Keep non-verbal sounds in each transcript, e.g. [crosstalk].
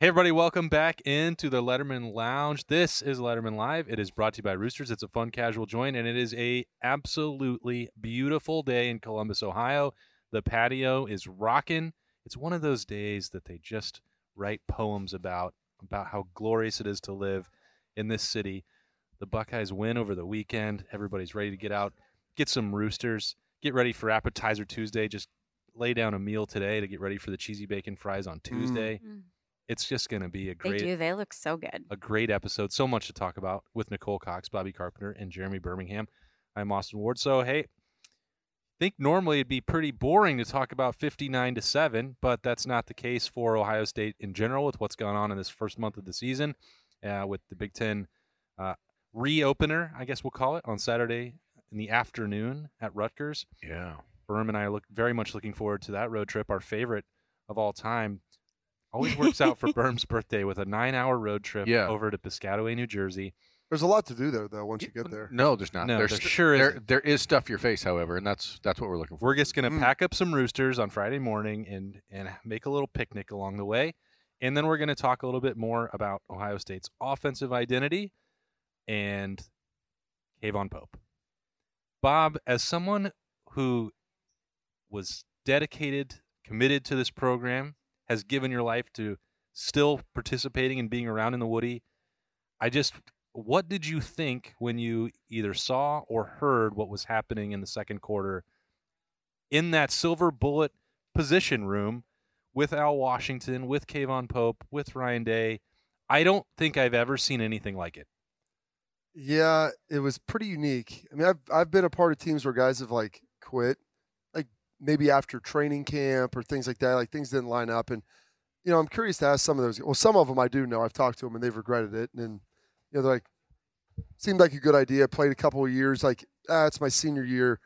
Hey, everybody, welcome back into the Lettermen Lounge. This is Lettermen Live. It is brought to you by Roosters. It's a fun, casual joint, and it is a absolutely beautiful day in Columbus, Ohio. The patio is rocking. It's one of those days that they just write poems about, about how glorious it is to live in this city. The Buckeyes win over the weekend. Everybody's ready to get out, get some Roosters, get ready for Appetizer Tuesday. Just lay down a meal today to get ready for the cheesy bacon fries on Tuesday. Mm. It's just going to be a great. They great do. They look so good. a great episode. So much to talk about with Nicole Cox, Bobby Carpenter, and Jeremy Birmingham. I'm Austin Ward. So hey, I think normally it'd be pretty boring to talk about 59 to seven, but that's not the case for Ohio State in general with what's gone on in this first month of the season, uh, with the Big Ten uh, reopener, I guess we'll call it, on Saturday in the afternoon at Rutgers. Yeah. Berm and I look very much looking forward to that road trip, our favorite of all time. Always works out for Berm's birthday with a nine-hour road trip Yeah. over to Piscataway, New Jersey. There's a lot to do there, though. Once you get there, No, there's not. No, there's there st- sure there, isn't. there is stuff your face, however, and that's that's what we're looking for. We're just gonna Mm. pack up some roosters on Friday morning and and make a little picnic along the way, and then we're gonna talk a little bit more about Ohio State's offensive identity and K'Vaughan Pope. Bob, as someone who was dedicated, committed to this program, has given your life to still participating and being around in the Woody, I just what did you think when you either saw or heard what was happening in the second quarter in that silver bullet position room with Al Washington, with K'Vaughan Pope, with Ryan Day? I don't think I've ever seen anything like it. yeah, it was pretty unique. I mean, I've I've been a part of teams where guys have like quit, maybe after training camp or things like that. Like things didn't line up, and you know, I'm curious to ask some of those. Well, some of them I do know. I've talked to them and they've regretted it, and you know, they're like, seemed like a good idea. Played a couple of years. Like, ah, it's my senior year.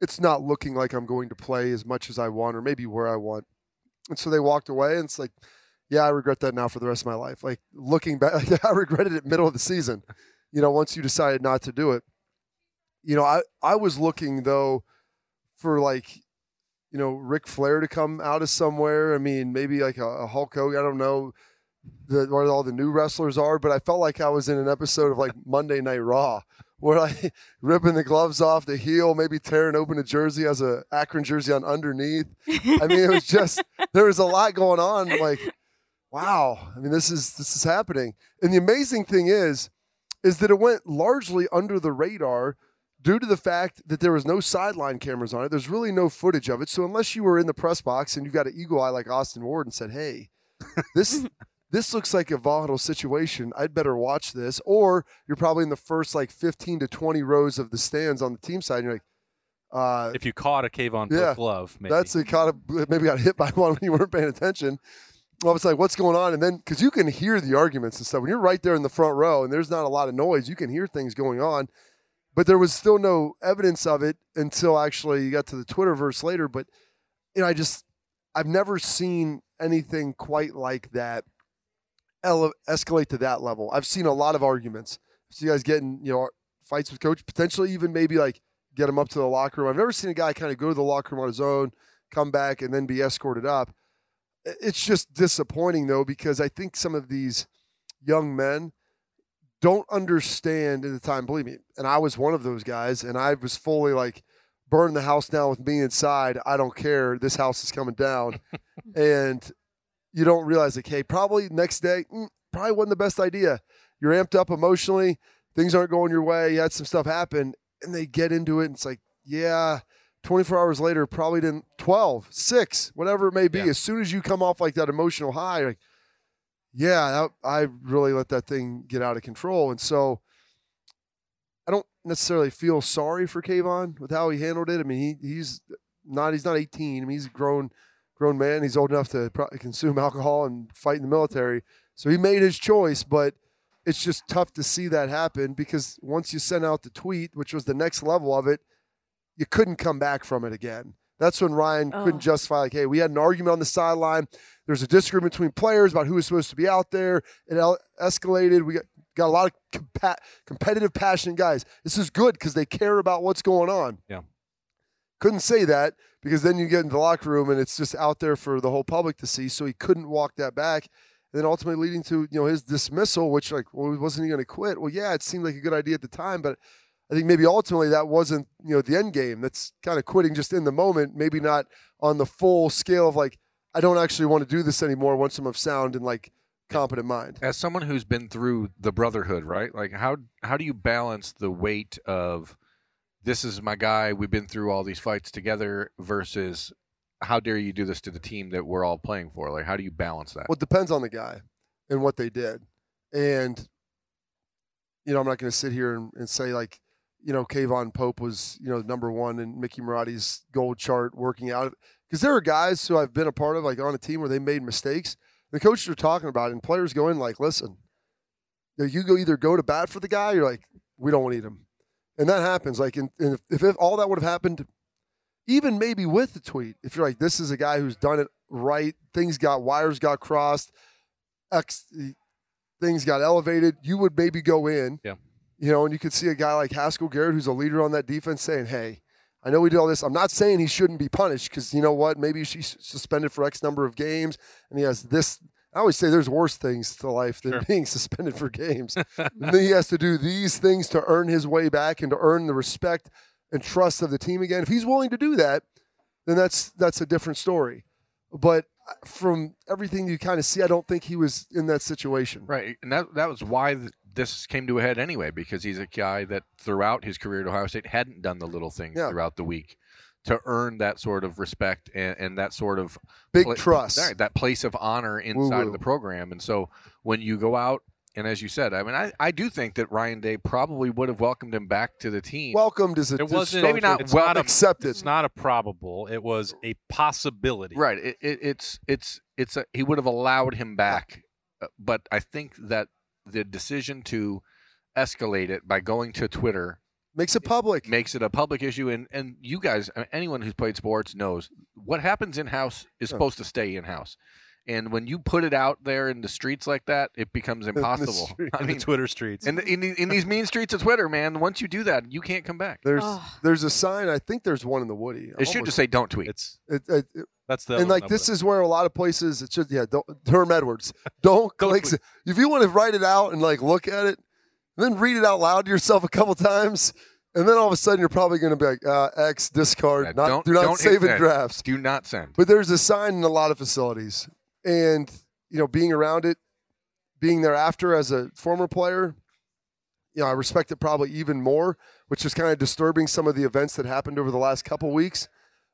It's not looking like I'm going to play as much as I want, or maybe where I want. And so they walked away, and it's like, yeah, I regret that now for the rest of my life. Like looking back, [laughs] I regretted it middle of the season. You know, once you decided not to do it. You know, I I was looking though for like, you know, Ric Flair to come out of somewhere. I mean, maybe like a, a Hulk Hogan. I don't know the, where all the new wrestlers are, but I felt like I was in an episode of like Monday Night Raw. [laughs] Where I [laughs] ripping the gloves off the heel, maybe tearing open a jersey as a Akron jersey on underneath. I mean, it was just [laughs] there was a lot going on. Like, wow. I mean, this is this is happening. And the amazing thing is, is that it went largely under the radar due to the fact that there was no sideline cameras on it. There's really no footage of it. So unless you were in the press box and you've got an eagle eye like Austin Ward and said, "Hey, this." [laughs] This looks like a volatile situation. I'd better watch this. Or you're probably in the first like 15 to 20 rows of the stands on the team side. And you're like, uh, If you caught a K'Vaughan Pope Yeah, glove, maybe. that's a kind of [laughs] maybe got hit by one when you weren't paying attention. Well, it's like, what's going on? And then because you can hear the arguments and stuff when you're right there in the front row and there's not a lot of noise, you can hear things going on. But there was still no evidence of it until actually you got to the Twitterverse later. But you know, I just I've never seen anything quite like that ele- escalate to that level. I've seen a lot of arguments. So you guys getting you know fights with coach, potentially even maybe like get him up to the locker room. I've never seen a guy kind of go to the locker room on his own, come back, and then be escorted up. It's just disappointing though because I think some of these young men don't understand at the time. Believe me, and I was one of those guys, and I was fully like, burn the house down with me inside. I don't care. This house is coming down, [laughs] and you don't realize like, hey, probably next day, mm, probably wasn't the best idea. You're amped up emotionally. Things aren't going your way. You had some stuff happen, and they get into it, and it's like, yeah. 24 hours later, probably didn't 12, 6, whatever it may be. Yeah. As soon as you come off like that emotional high, like, yeah, that, I really let that thing get out of control. And so I don't necessarily feel sorry for K'Vaughan with how he handled it. I mean, he, he's not he's not 18. I mean, he's grown grown man. He's old enough to consume alcohol and fight in the military. So he made his choice, but it's just tough to see that happen because once you sent out the tweet, which was the next level of it, you couldn't come back from it again. That's when Ryan oh. couldn't Oh. justify, like, hey, we had an argument on the sideline. There's a disagreement between players about who was supposed to be out there. It el- escalated. We got, got a lot of compa- competitive, passionate guys. This is good because they care about what's going on. Yeah. Couldn't say that because then you get into the locker room and it's just out there for the whole public to see. So he couldn't walk that back. And then ultimately leading to, you know, his dismissal, which like, well, wasn't he going to quit? Well, yeah, it seemed like a good idea at the time, but I think maybe ultimately that wasn't, you know, the end game. That's kind of quitting just in the moment, maybe not on the full scale of like, I don't actually want to do this anymore once I'm of sound and like competent mind. As someone who's been through the brotherhood, right? Like how how do you balance the weight of this is my guy, we've been through all these fights together versus how dare you do this to the team that we're all playing for? Like how do you balance that? Well, it depends on the guy and what they did. And, you know, I'm not going to sit here and, and say like, you know, K'Vaughan Pope was, you know, number one in Mickey Marotti's gold chart working out. Because there are guys who I've been a part of, like on a team where they made mistakes. The coaches are talking about it, and players go in like, listen, you, go either go to bat for the guy, you're like, we don't need him. And that happens. Like, in, in, if, if all that would have happened, even maybe with the tweet, if you're like, this is a guy who's done it right, things got, wires got crossed, X, things got elevated, you would maybe go in. Yeah. You know, and you could see a guy like Haskell Garrett, who's a leader on that defense, saying, hey, I know we did all this. I'm not saying he shouldn't be punished because you know what? Maybe she's suspended for X number of games and he has this. I always say there's worse things to life than Sure. [laughs] being suspended for games. and then he has to do these things to earn his way back and to earn the respect and trust of the team again. If he's willing to do that, then that's that's a different story. But uh, from everything you kind of see, I don't think he was in that situation. Right, and that that was why th- this came to a head anyway, because he's a guy that throughout his career at Ohio State hadn't done the little things Yeah. throughout the week to earn that sort of respect and, and that sort of Big pla- trust. right, that place of honor inside Woo-woo. of the program. And so when you go out, and as you said, I mean, I, I do think that Ryan Day probably would have welcomed him back to the team. Welcomed is a It wasn't Maybe not It's well not a, accepted. It's not a probable. It was a possibility. Right. It, it, it's it's it's a, he would have allowed him back, Uh, but I think that the decision to escalate it by going to Twitter Makes it public. makes it a public issue. And and you guys, uh, anyone who's played sports knows what happens in house is Yeah. supposed to stay in house. And when you put it out there in the streets like that, it becomes [laughs] the impossible. street. I In the mean, Twitter streets. in, the, in, the, in these mean streets of Twitter, man, once you do that, you can't come back. There's Ugh. there's a sign. I think there's one in the Woody. It should just say "Don't tweet." it's It, it, it- that's the and like this is where a lot of places it should yeah. Don't Herm Edwards. [laughs] Don't Don't click. tweet. If you want to write it out and like look at it, then read it out loud to yourself a couple times, and then all of a sudden you're probably going to be like uh, X discard. Yeah, not don't- do not don't save in drafts. Do not send. But there's a sign in a lot of facilities, and you know, being around it, being thereafter as a former player, you know, I respect it probably even more, which is kind of disturbing some of the events that happened over the last couple weeks.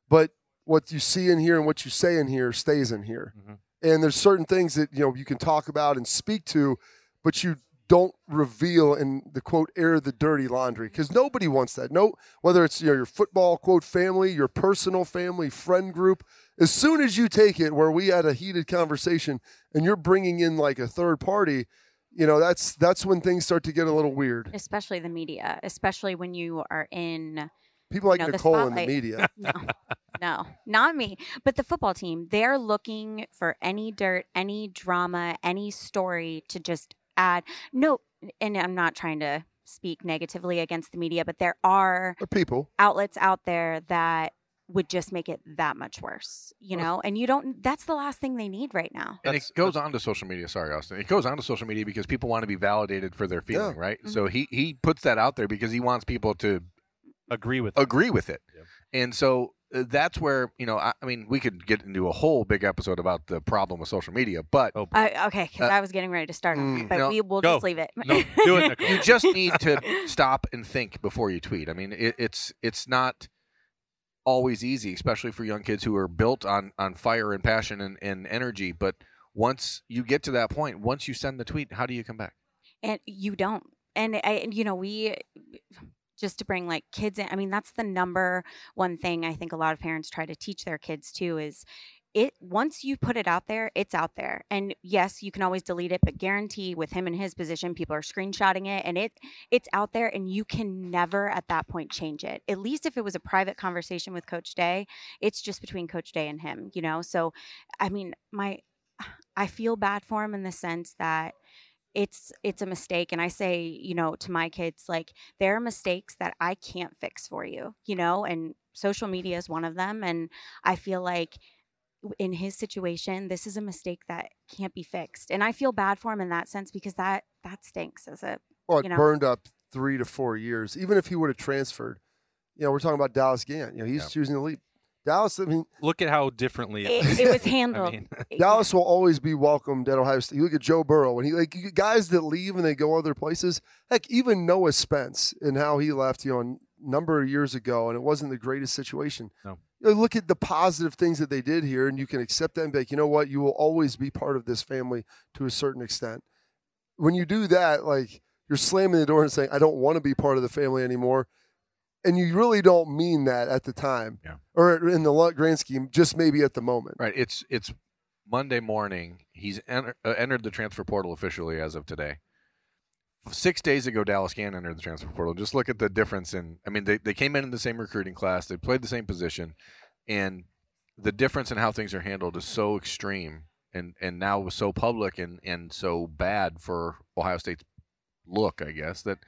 But what you see in here and what you say in here stays in here, Mhm. and there's certain things that you know you can talk about and speak to, but you don't reveal in the quote air the dirty laundry because nobody wants that. No, whether it's you know, your football quote family, your personal family, friend group, as soon as you take it where we had a heated conversation and you're bringing in like a third party, you know that's that's when things start to get a little weird. especially the media, especially when you are in People like know, the Nicole in the media. [laughs] no, no, not me, but the football team. They're looking for any dirt, any drama, any story to just add. No, and I'm not trying to speak negatively against the media, but there are Or people. outlets out there that would just make it that much worse, you know? And you don't, that's the last thing they need right now. And That's- it goes on to social media. Sorry, Austin. It goes on to social media because people want to be validated for their feeling, right? Mm-hmm. So he he puts that out there because he wants people to agree with agree with it. Yep. And so uh, that's where you know, I, I mean, we could get into a whole big episode about the problem with social media, but Oh, I, okay, because Uh, I was getting ready to start mm, but no, we will go. just leave it. No, do it, Nicole. you just [laughs] need to stop and think before you tweet. I mean, it, it's it's not always easy, especially for young kids who are built on on fire and passion and, and energy. But once you get to that point, once you send the tweet, how do you come back? and you don't and I, and, you know we just to bring like kids in i mean that's the number one thing i think a lot of parents try to teach their kids too is it once you put it out there, it's out there. And yes, you can always delete it, but guarantee with him in his position, people are screenshotting it and it it's out there and you can never at that point change it. At least if it was a private conversation with Coach Day, it's just between Coach Day and him, you know? So I mean, my [sighs] I feel bad for him in the sense that it's it's a mistake and i say you know to my kids like there are mistakes that i can't fix for you you know and social media is one of them and i feel like in his situation this is a mistake that can't be fixed and i feel bad for him in that sense because that that stinks as a Well, it you know? burned up three to four years. Even if he would have transferred, you know, we're talking about Dallas Gant. You know, he's Yeah. choosing to leave. Dallas, I mean, Look at how differently it, it was [laughs] handled I mean, [laughs] Dallas will always be welcomed at Ohio State. You look at Joe Burrow when he like guys that leave and they go other places. Heck, even Noah Spence and how he left, you know, a number of years ago, and it wasn't the greatest situation. No. You know, look at the positive things that they did here, and you can accept that and be like, you know what, you will always be part of this family to a certain extent. When you do that, like you're slamming the door and saying, I don't want to be part of the family anymore. And you really don't mean that at the time, Yeah. or in the grand scheme, just maybe at the moment. Right. It's it's Monday morning. He's enter, uh, entered the transfer portal officially as of today. Six days ago, Dallas Gant entered the transfer portal. Just look at the difference in. I mean, they, they came in in the same recruiting class. They played the same position, and the difference in how things are handled is so extreme, and and now was so public and and so bad for Ohio State's look. I guess that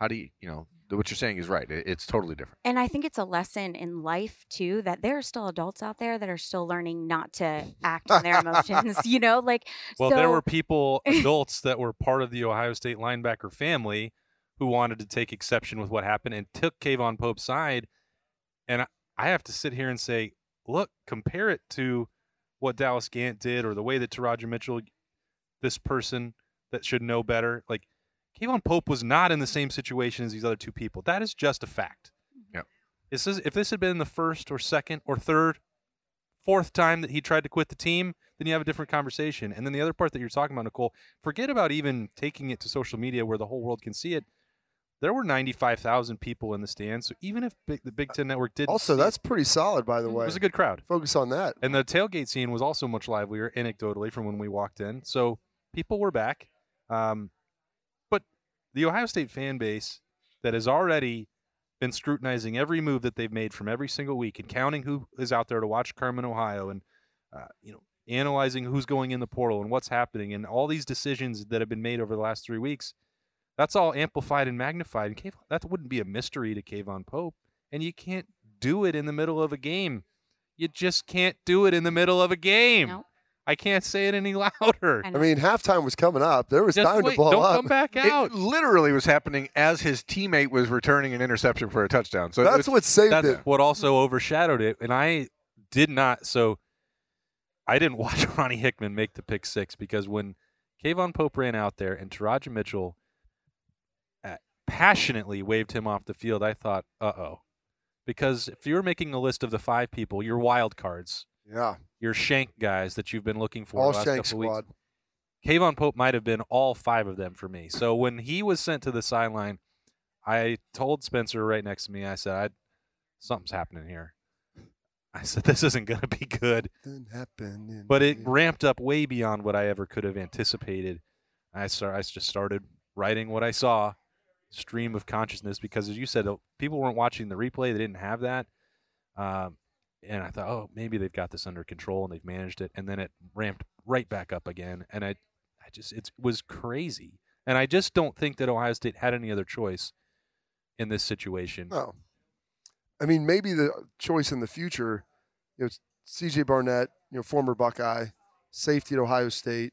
how do you you know what you're saying is right. It's totally different. And I think it's a lesson in life too that there are still adults out there that are still learning not to act on their emotions. [laughs] You know, like well, so, there were people, [laughs] adults that were part of the Ohio State linebacker family who wanted to take exception with what happened and took K'Vaughan Pope's side. And I, I have to sit here and say, look, compare it to what Dallas Gant did or the way that Teradja Mitchell, this person that should know better, like K'Vaughan Pope was not in the same situation as these other two people. That is just a fact. Yep. This is, if this had been the first or second or third, fourth time that he tried to quit the team, then you have a different conversation. And then the other part that you're talking about, Nicole, forget about even taking it to social media where the whole world can see it. There were 95,000 people in the stands. So even if big, the Big Ten Network did Also, that's pretty solid, by the way. it was a good crowd. Focus on that. And the tailgate scene was also much livelier, anecdotally, from when we walked in. So people were back. Um, the Ohio State fan base that has already been scrutinizing every move that they've made from every single week and counting who is out there to watch Carmen, Ohio, and uh, you know analyzing who's going in the portal and what's happening, and all these decisions that have been made over the last three weeks. That's all amplified and magnified. And K'Vaughan, that wouldn't be a mystery to K'Vaughan Pope. And you can't do it in the middle of a game. You just can't do it in the middle of a game. I can't say it any [laughs] louder. I I know. mean, halftime was coming up. There was Just time wait, to blow don't up. come back out. It literally was happening as his teammate was returning an interception for a touchdown. So That's it's, what saved That's it. what also overshadowed it. And I did not. So I didn't [laughs] watch Ronnie Hickman make the pick six because when K'Vaughan Pope ran out there and Teradja Mitchell uh, passionately waved him off the field, I thought, uh oh. Because if you're making a list of the five people, your wild cards, Yeah, your shank guys that you've been looking for all the last Shank couple weeks. K'Vaughan Pope might have been all five of them for me. So when he was sent to the sideline, I told Spencer right next to me, I said, I, something's happening here. I said, this isn't going to be good. Didn't happen But it ramped up way beyond what I ever could have anticipated. I, start, I just started writing what I saw, stream of consciousness, because as you said, people weren't watching the replay. They didn't have that. Um, and I thought, oh, maybe they've got this under control and they've managed it. And then it ramped right back up again. And I, I just, it was crazy. And I just don't think that Ohio State had any other choice in this situation. No. I mean, maybe the choice in the future, you know, C.J. Barnett, you know, former Buckeye, safety at Ohio State,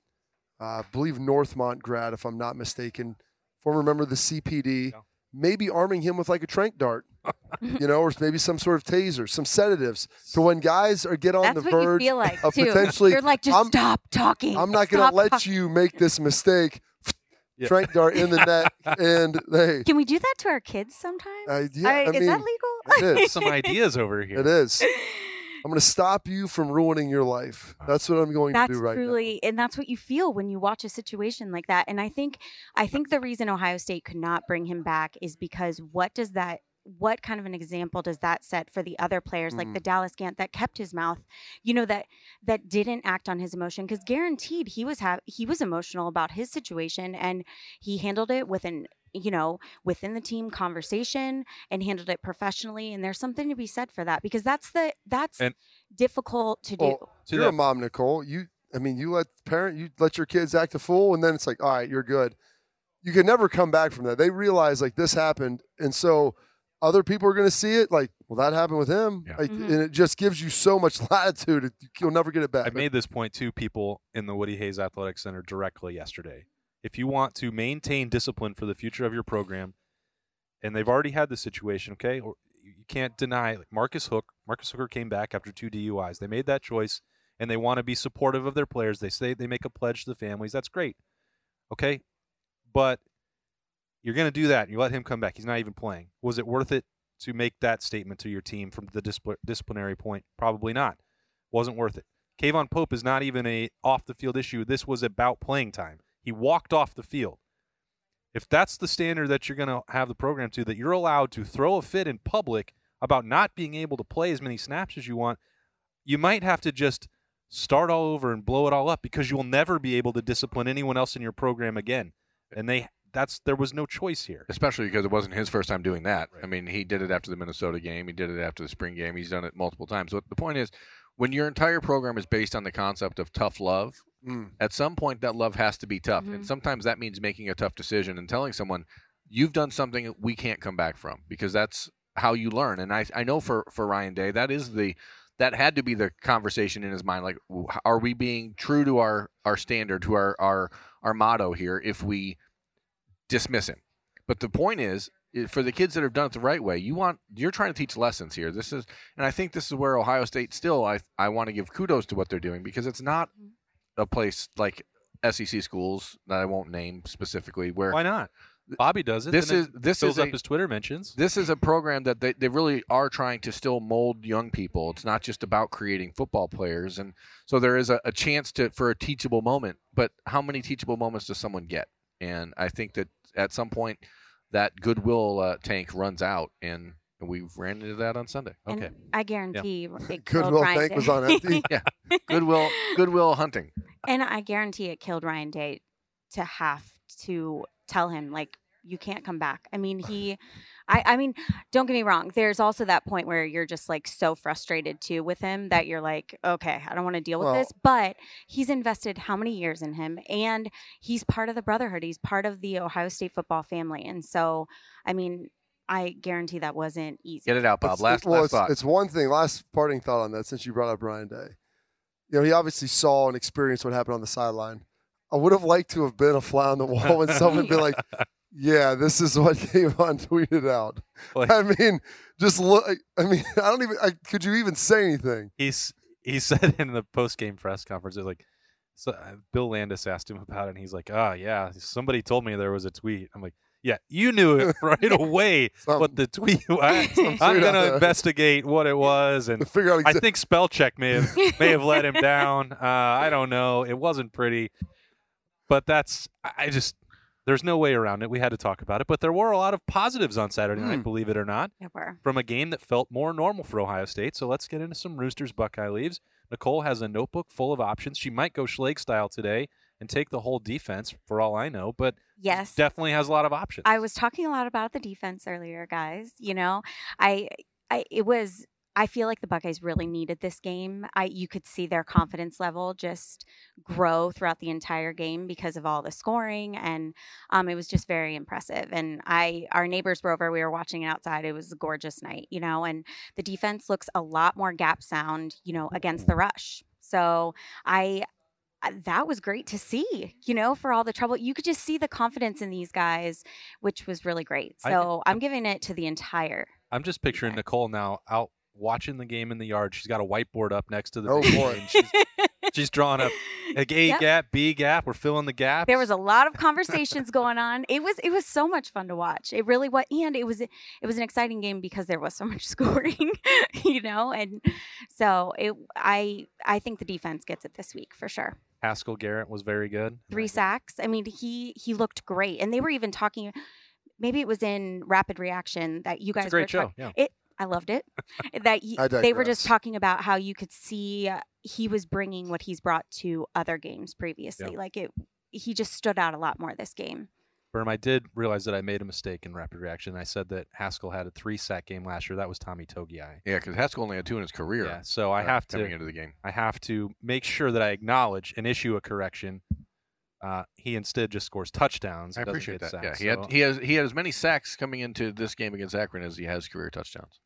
uh, believe Northmont grad, if I'm not mistaken, former member of the CPD. Yeah. Maybe arming him with like a trank dart, you know, or maybe some sort of taser, some sedatives. So when guys are get on That's the what you verge, feel like of too. potentially- You're like, just I'm- stop talking. I'm not going to let talking." you make this mistake. Yeah. Trank dart in the [laughs] neck, and hey, Can we do that to our kids sometimes? uh, yeah, I- I is mean, that legal? it is. Some ideas over [laughs] here. It is. I'm going to stop you from ruining your life. That's what I'm going that's to do right truly and that's what you feel when you watch a situation like that and i think i think the reason ohio state could not bring him back is because what does that what kind of an example does that set for the other players like Mhm. the Dallas Gant that kept his mouth, you know that that didn't act on his emotion because guaranteed he was ha- he was emotional about his situation and he handled it with an you know within the team conversation and handled it professionally and there's something to be said for that because that's the that's And- difficult to do. Well, To you're that- a mom, Nicole. You, I mean, you let parent, you let your kids act a fool, and then it's like, all right, you're good. You can never come back from that. They realize like this happened, and so other people are going to see it. Like, well, that happened with him, Yeah. like, Mhm. and it just gives you so much [laughs] latitude. You'll never get it back. I made this point to people in the Woody Hayes Athletic Center directly yesterday. If you want to maintain discipline for the future of your program, and they've already had this situation, okay, or you can't deny like Marcus Hook. Marcus Hooker came back after two DUIs. They made that choice, and they want to be supportive of their players. They say they make a pledge to the families. That's great, okay, but you're going to do that. You let him come back. He's not even playing. Was it worth it to make that statement to your team from the discipl- disciplinary point? Probably not. Wasn't worth it. K'Vaughan Pope is not even a off the field issue. This was about playing time. He walked off the field. If that's the standard that you're going to have the program to, that you're allowed to throw a fit in public about not being able to play as many snaps as you want, you might have to just start all over and blow it all up because you will never be able to discipline anyone else in your program again. And they that's there was no choice here. especially because it wasn't his first time doing that. Right. I mean, he did it after the Minnesota game. He did it after the spring game. He's done it multiple times. But the point is, when your entire program is based on the concept of tough love, Mm. at some point that love has to be tough, Mhm. and sometimes that means making a tough decision and telling someone, "You've done something we can't come back from," because that's how you learn. And I I know for for Ryan Day, that is the that had to be the conversation in his mind. Like, are we being true to our our standard, to our our our motto here? If we dismiss him. But the point is, for the kids that have done it the right way, you want you're trying to teach lessons here. This is, and I think this is where Ohio State still. I I want to give kudos to what they're doing because it's not mm-hmm. a place like SEC schools that I won't name specifically where Why not? Bobby does it. this is it this fills is up a, his Twitter mentions. this is a program that they, they really are trying to still mold young people. It's not just about creating football players, and so there is a, a chance to for a teachable moment. But how many teachable moments does someone get? And I think that at some point that goodwill uh, tank runs out, and we ran into that on Sunday. And Okay. I guarantee it [laughs] Goodwill Ryan Bank Day. was on empty. [laughs] Yeah, [laughs] Goodwill goodwill hunting. and I guarantee it killed Ryan Day to have to tell him like you can't come back. I mean, he I I mean, don't get me wrong. There's also that point where you're just like so frustrated too with him that you're like, okay, I don't want to deal with Well- this, but he's invested how many years in him and he's part of the brotherhood. He's part of the Ohio State football family. And so, I mean, I guarantee that wasn't easy. Get it out, Bob. It's- Last well, last it's, thought. it's one thing. Last parting thought on that, since you brought up Ryan Day. You know, he obviously saw and experienced what happened on the sideline. I would have liked to have been a fly on the wall when someone had been like, "Yeah, this is what [laughs] K'Vaughan tweeted out." Well, I mean, just look. I mean, [laughs] I don't even. I, could you even say anything? he's he [laughs] said in the post game press conference, it was like, so uh, Bill Landis asked him about it, and he's like, "Oh yeah, somebody told me there was a tweet." I'm like, "Yeah, you knew it right away what the tweet was. I'm gonna investigate what it was, and figure out I think spell check may have may have let him down. Uh, I don't know. It wasn't pretty, but that's I just." There's no way around it. We had to talk about it, but there were a lot of positives on Saturday night, Mm. believe it or not There were. from a game that felt more normal for Ohio State. So let's get into some Roosters Buckeye leaves. Nicole has a notebook full of options. She might go Schleg style today and take the whole defense for all I know, but Yes. definitely has a lot of options. I was talking a lot about the defense earlier, guys. You know, I, I, it was. I feel like the Buckeyes really needed this game. I, you could see their confidence level just grow throughout the entire game because of all the scoring, and um, it was just very impressive. And I, our neighbors were over. We were watching it outside. It was a gorgeous night, you know. And the defense looks a lot more gap sound, you know, against the rush. So I, I- that was great to see, you know, for all the trouble. You could just see the confidence in these guys, which was really great. I- So I'm giving it to the entire. I'm just picturing Defense. Nicole now out watching the game in the yard. She's got a whiteboard up next to the Oh, big boy. and she's, [laughs] she's drawing up a A Yep. gap, B gap. We're filling the gap. There was a lot of [laughs] conversations going on. It was it was so much fun to watch. It really was, and it was it was an exciting game because there was so much [laughs] scoring, you know. And so it, I I think the defense gets it this week for sure. Haskell Garrett was very good. Three sacks. I mean, he he looked great, and they were even talking. maybe it was in Rapid Reaction that you guys It's a great were show. Yeah. It I loved it. that y- I they were just talking about how you could see uh, he was bringing what he's brought to other games previously. Like it, he just stood out a lot more this game. Berm, I did realize that I made a mistake in rapid reaction. I said that Haskell had a three sack game last year. That was Tommy Togiai. Yeah, because Haskell only had two in his career. Yeah. So I uh, have coming to into the game. I have to make sure that I acknowledge and issue a correction. Uh, he instead just scores touchdowns. I appreciate get that. Yeah, he So- had he has he had as many sacks coming into this game against Akron as he has career touchdowns.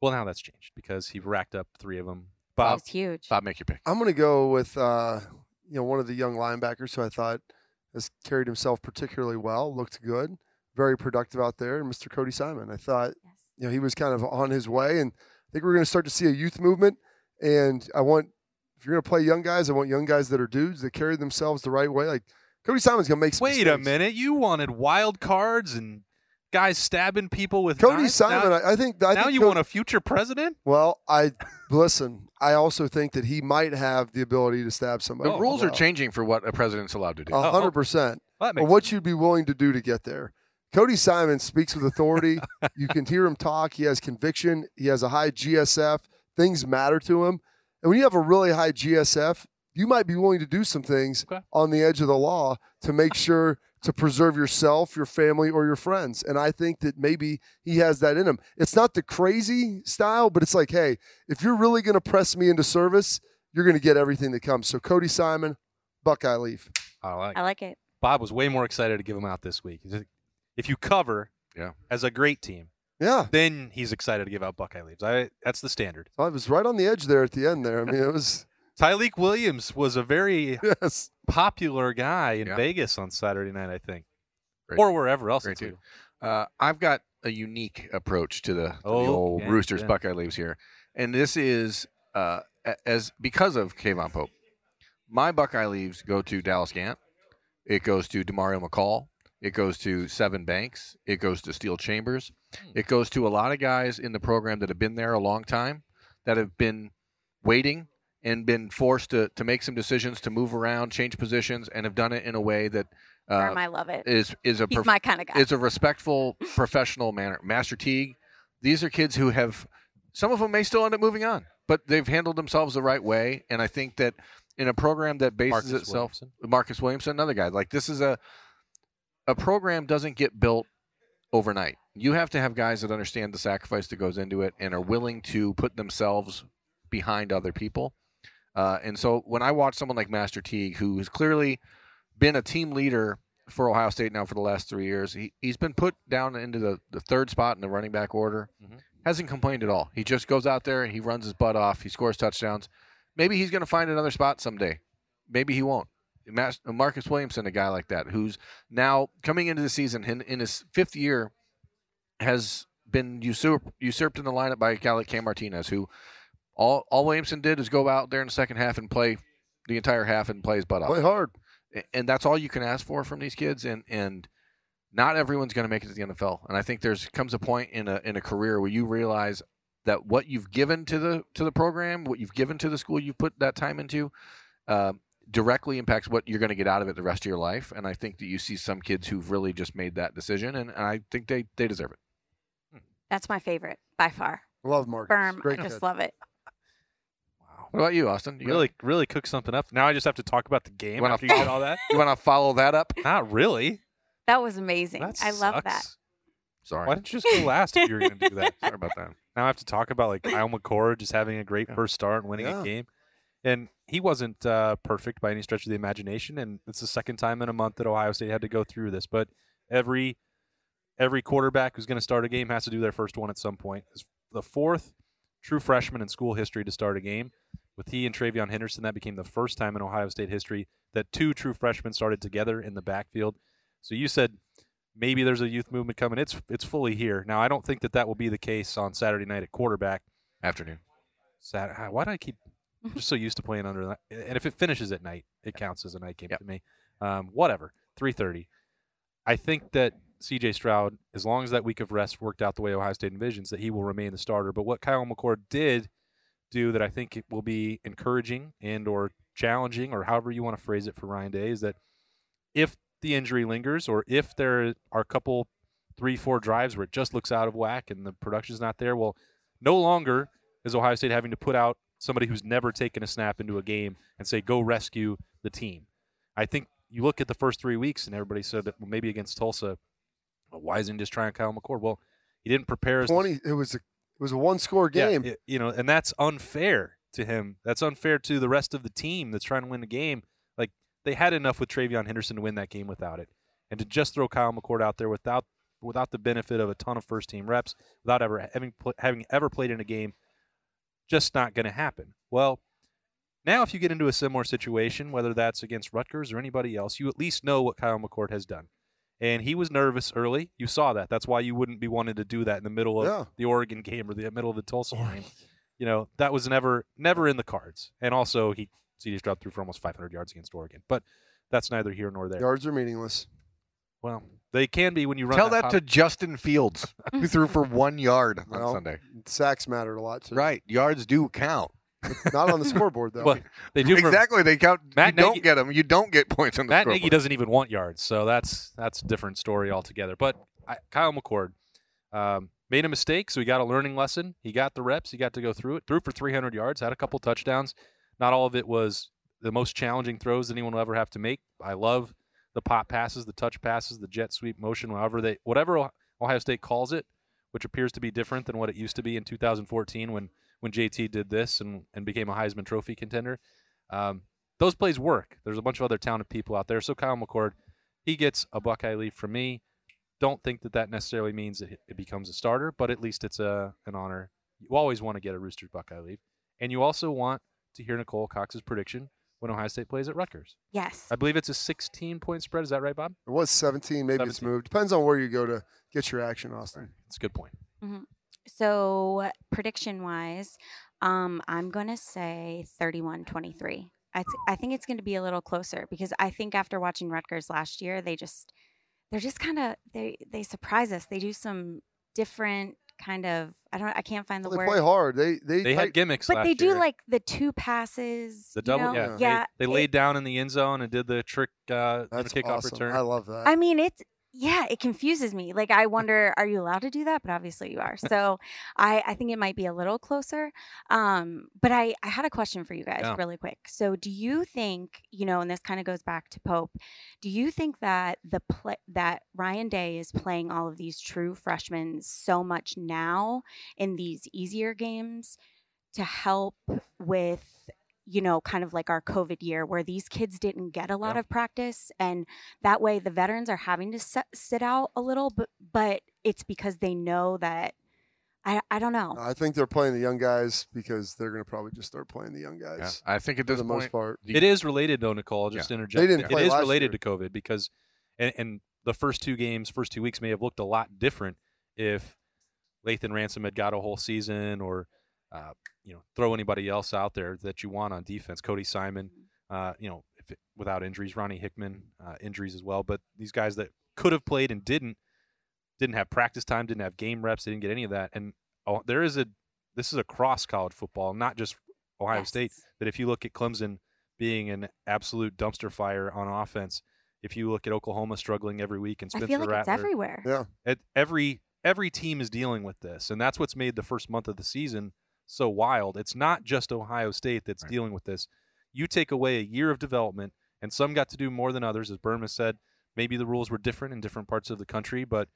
Well, now that's changed because he racked up three of them. That Bob, was huge. Bob, make your pick. I'm going to go with uh, you know one of the young linebackers who I thought has carried himself particularly well, looked good, very productive out there, and Mr. Cody Simon. I thought Yes. you know he was kind of on his way, and I think we're going to start to see a youth movement. And I want if you're going to play young guys, I want young guys that are dudes that carry themselves the right way. Like Cody Simon's going to make some wait a minute. You wanted wild cards and guys stabbing people with Cody knives? Simon, Now, I, I think I now think you Co- want a future president? Well, I listen. I also think that he might have the ability to stab somebody. The oh, rules are changing for what a president's allowed to do. A hundred percent. Well, that Or makes what you'd be willing to do to get there. Cody Simon speaks with authority. [laughs] you can hear him talk. He has conviction. He has a high GSF. Things matter to him. And when you have a really high GSF, you might be willing to do some things Okay. on the edge of the law to make sure to preserve yourself, your family, or your friends. And I think that maybe he has that in him. It's not the crazy style, but it's like, hey, if you're really going to press me into service, you're going to get everything that comes. So Cody Simon, Buckeye Leaf. I like. I like it. Bob was way more excited to give him out this week. If you cover Yeah. as a great team, Yeah. then he's excited to give out Buckeye leaves. I that's the standard. I was right on the edge there at the end there. I mean, it was, Tyleik Williams was a very yes. popular guy in Yeah. Vegas on Saturday night, I think, Great. or wherever else. Great too. Uh, I've got a unique approach to the, to the Oh, old yeah, Roosters yeah. Buckeye leaves here, and this is uh, as because of K'Vaughan Pope. My Buckeye leaves go to Dallas Gant. It goes to Demario McCall. It goes to Sevyn Banks. It goes to Steele Chambers. Hmm. It goes to a lot of guys in the program that have been there a long time, that have been waiting and been forced to, to make some decisions to move around, change positions, and have done it in a way that uh, Berm, I love it. is is a He's prof- my kind of guy. it's a respectful, professional manner. Master Teague, these are kids who have, some of them may still end up moving on, but they've handled themselves the right way. And I think that in a program that bases Marcus itself, Williamson. Marcus Williamson, another guy, like this is a, a program doesn't get built overnight. You have to have guys that understand the sacrifice that goes into it and are willing to put themselves behind other people. Uh, and so when I watch someone like Master Teague, who has clearly been a team leader for Ohio State now for the last three years, he, he's been put down into the, the third spot in the running back order. Mhm. Hasn't complained at all. He just goes out there and he runs his butt off. He scores touchdowns. Maybe he's going to find another spot someday. Maybe he won't. Marcus Williamson, a guy like that, who's now coming into the season in, in his fifth year, has been usurped usurped in the lineup by a guy like Cam Martinez, who all all Williamson did is go out there in the second half and play the entire half and play his butt off. Play hard. And that's all you can ask for from these kids and and not everyone's going to make it to the NFL and I think there's comes a point in a in a career where you realize that what you've given to the to the program what you've given to the school you've put that time into uh, directly impacts what you're going to get out of it the rest of your life and I think that you see some kids who've really just made that decision and, and I think they they deserve it That's my favorite by far. Love Marcus. Berm, Great I just kid. love it. Wow. what about you Austin you Really, really cook something up. Now I just have to talk about the game wanna after you did all that. [laughs] you want to follow that up Not really. That was amazing. That I love that. sucks. sorry Why didn't you just go last if you were going to do that? [laughs] sorry about that Now I have to talk about like Kyle McCord just having a great first start and winning Yeah. a game. And he wasn't uh, perfect by any stretch of the imagination. And it's the second time in a month that Ohio State had to go through this. But every every quarterback who's going to start a game has to do their first one at some point. It's the fourth true freshman in school history to start a game. With he and TreVeyon Henderson, that became the first time in Ohio State history that two true freshmen started together in the backfield. So you said maybe there's a youth movement coming. It's it's fully here now. I don't think that that will be the case on Saturday night at quarterback. afternoon Sat- ah, why do I keep [laughs] I'm just so used to playing under that? And if it finishes at night, it counts as a night game Yep. to me. Um, whatever, three thirty. I think that C.J. Stroud, as long as that week of rest worked out the way Ohio State envisions, that he will remain the starter. But what Kyle McCord did do that I think it will be encouraging and or challenging, or however you want to phrase it for Ryan Day, is that if the injury lingers or if there are a couple three, four drives where it just looks out of whack and the production's not there. Well, no longer is Ohio State having to put out somebody who's never taken a snap into a game and say, go rescue the team. I think you look at the first three weeks and everybody said that well, maybe against Tulsa, well, why isn't he just trying Kyle McCord? Well, he didn't prepare Twenty. It was a it was a one score yeah, game. it- you know, and that's unfair to him. That's unfair to the rest of the team that's trying to win the game. Like they had enough with TreVeyon Henderson to win that game without it, and to just throw Kyle McCord out there without without the benefit of a ton of first team reps, without ever having having ever played in a game, just not going to happen. Well, now if you get into a similar situation, whether that's against Rutgers or anybody else, you at least know what Kyle McCord has done. And he was nervous early. You saw that. That's why you wouldn't be wanting to do that in the middle of Yeah. the Oregon game or the middle of the Tulsa game. You know, that was never never in the cards. And also he CJ Stroud threw for almost 500 yards against Oregon. But that's neither here nor there. Yards are meaningless. Well, they can be when you run Tell that pop- to Justin Fields, who threw for [laughs] one yard on Sunday. Sacks mattered a lot too. Right, yards do count. Not on the scoreboard though. Well, they do [laughs] for- exactly. They count. Matt you don't get them. You don't get points on the Matt scoreboard. Nagy doesn't even want yards, so that's that's a different story altogether. But I, Kyle McCord um, made a mistake, so he got a learning lesson. He got the reps. He got to go through it. Threw for 300 yards. Had a couple touchdowns. Not all of it was the most challenging throws anyone will ever have to make. I love the pop passes, the touch passes, the jet sweep motion, however they whatever Ohio State calls it, which appears to be different than what it used to be in 2014 when when JT did this and and became a Heisman Trophy contender. Um, those plays work. There's a bunch of other talented people out there. So Kyle McCord, he gets a Buckeye leave from me. Don't think that that necessarily means that it becomes a starter, but at least it's a an honor. You always want to get a Roosters Buckeye leave, and you also want to hear Nicole Cox's prediction when Ohio State plays at Rutgers. Yes. I believe it's a 16 point spread. Is that right, Bob? It was 17. Maybe it's moved. Depends on where you go to get your action, Austin. That's a good point. So prediction wise, um, I'm gonna say 31-23. I, th- I think it's going to be a little closer because I think after watching Rutgers last year, they just they're just kind of they they surprise us. They do some different kind of I don't I can't find the Well, they word. play hard. They they, They had gimmicks but last they do year. like the two passes. the you double. know? Yeah, yeah. They, they it- laid down in the end zone and did the trick uh, That's kickoff awesome. return. I love that. I mean, it's yeah, it confuses me. Like I wonder, are you allowed to do that? But obviously you are. [laughs] So I, I think it might be a little closer. Um, but I, I had a question for you guys Yeah. really quick. So do you think, you know, and this kind of goes back to Pope, do you think that the play that Ryan Day is playing all of these true freshmen so much now in these easier games to help with you know, kind of like our COVID year where these kids didn't get a lot Yeah. of practice. And that way the veterans are having to sit, sit out a little, but, but it's because they know that, I, I don't know. I think they're playing the young guys because they're going to probably just start playing the young Yeah. guys I think at for this the point, most part. It is related, though, Nicole. Just interject. They didn't It play is related year. to COVID because, and, and the first two games, first two weeks may have looked a lot different if Lathan Ransom had got a whole season or, uh, you know, throw anybody else out there that you want on defense. Cody Simon, uh, you know, if it, without injuries, Ronnie Hickman, uh, injuries as well. But these guys that could have played and didn't, didn't have practice time, didn't have game reps, they didn't get any of that. And oh, there is a, this is across college football, not just Ohio State Yes. that if you look at Clemson being an absolute dumpster fire on offense, if you look at Oklahoma struggling every week and Spencer I Spencer feel like it's everywhere. Yeah. at every every team is dealing with this, and that's what's made the first month of the season so wild. It's not just Ohio State that's Right. dealing with this. You take away a year of development, and some got to do more than others, as Burma said. Maybe the rules were different in different parts of the country, but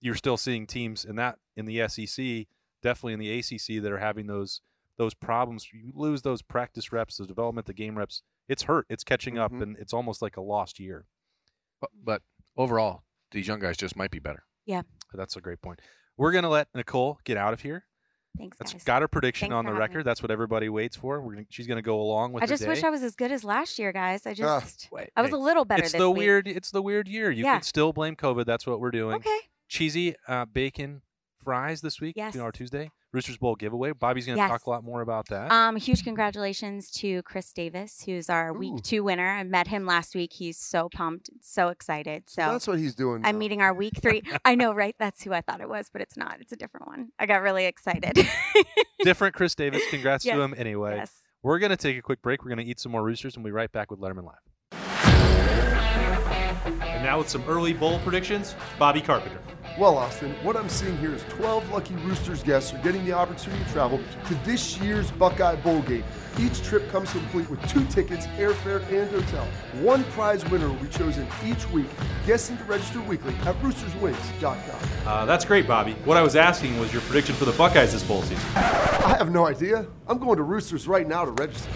you're still seeing teams in that in the SEC, definitely in the ACC, that are having those those problems. You lose those practice reps, the development, the game reps. It's hurt. It's catching up, Mhm. and it's almost like a lost year. but, but overall, these young guys just might be better. Yeah, that's a great point. We're gonna let Nicole get out of here. Thanks, That's guys. got her prediction Thanks on the having me. record. That's what everybody waits for. We're gonna, she's gonna go along with. It. I the just wish. I was as good as last year, guys. I just, Wait, I was hey, a little better It's this the week. weird. It's the weird year. You Yeah. can still blame COVID. That's what we're doing. Okay. Cheesy uh, bacon fries this week. Yes. You know, our Tuesday Roosters Bowl giveaway. Bobby's gonna Yes. talk a lot more about that. Um, huge congratulations to Chris Davis, who's our Ooh. week two winner. I met him last week. He's so pumped, so excited. So That's what he's doing. I'm now. meeting our week three. [laughs] I know, right? That's who I thought it was, but it's not. It's a different one. I got really excited. [laughs] Different Chris Davis. Congrats Yes. to him anyway. yes. We're gonna take a quick break. We're gonna eat some more Roosters, and we'll be right back with Lettermen Live. And now with some early bowl predictions, Bobby Carpenter. Well, Austin, what I'm seeing here is 12 lucky Roosters guests are getting the opportunity to travel to this year's Buckeye Bowl game. Each trip comes complete with two tickets, airfare, and hotel. One prize winner will be chosen each week. Guests need to register weekly at roosterswings.com. Uh, that's great, Bobby. What I was asking was your prediction for the Buckeyes this bowl season. I have no idea. I'm going to Roosters right now to register.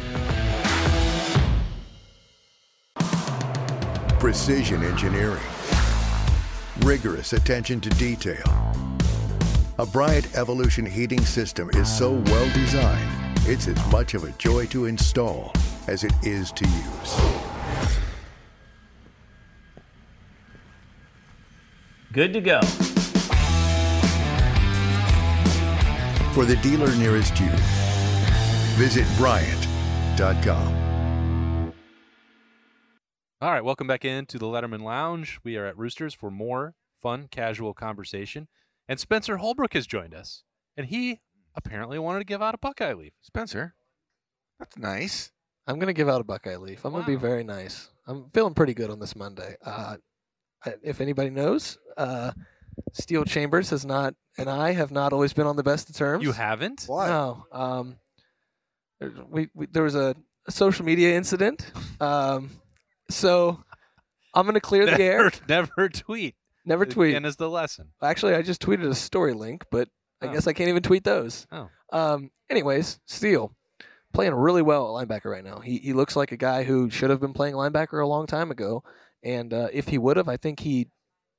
Precision engineering rigorous attention to detail. A Bryant Evolution heating system is so well designed, it's as much of a joy to install as it is to use. Good to go. For the dealer nearest you, visit Bryant.com. All right, welcome back into the Lettermen Lounge. We are at Roosters for more fun, casual conversation. And Spencer Holbrook has joined us. And he apparently wanted to give out a Buckeye leaf. Spencer, that's nice. I'm going to give out a Buckeye leaf. I'm Wow. going to be very nice. I'm feeling pretty good on this Monday. Uh, if anybody knows, uh, Steele Chambers has not, and I have not always been on the best of terms. You haven't? Why? No. Um, there, we, we, there was a, a social media incident. Um, so I'm going to clear the air. Never, never tweet. Never tweet. And is the lesson. Actually, I just tweeted a story link, but I Oh. guess I can't even tweet those. Oh. Um. Anyways, Steele playing really well at linebacker right now. He he looks like a guy who should have been playing linebacker a long time ago, and uh, if he would have, I think he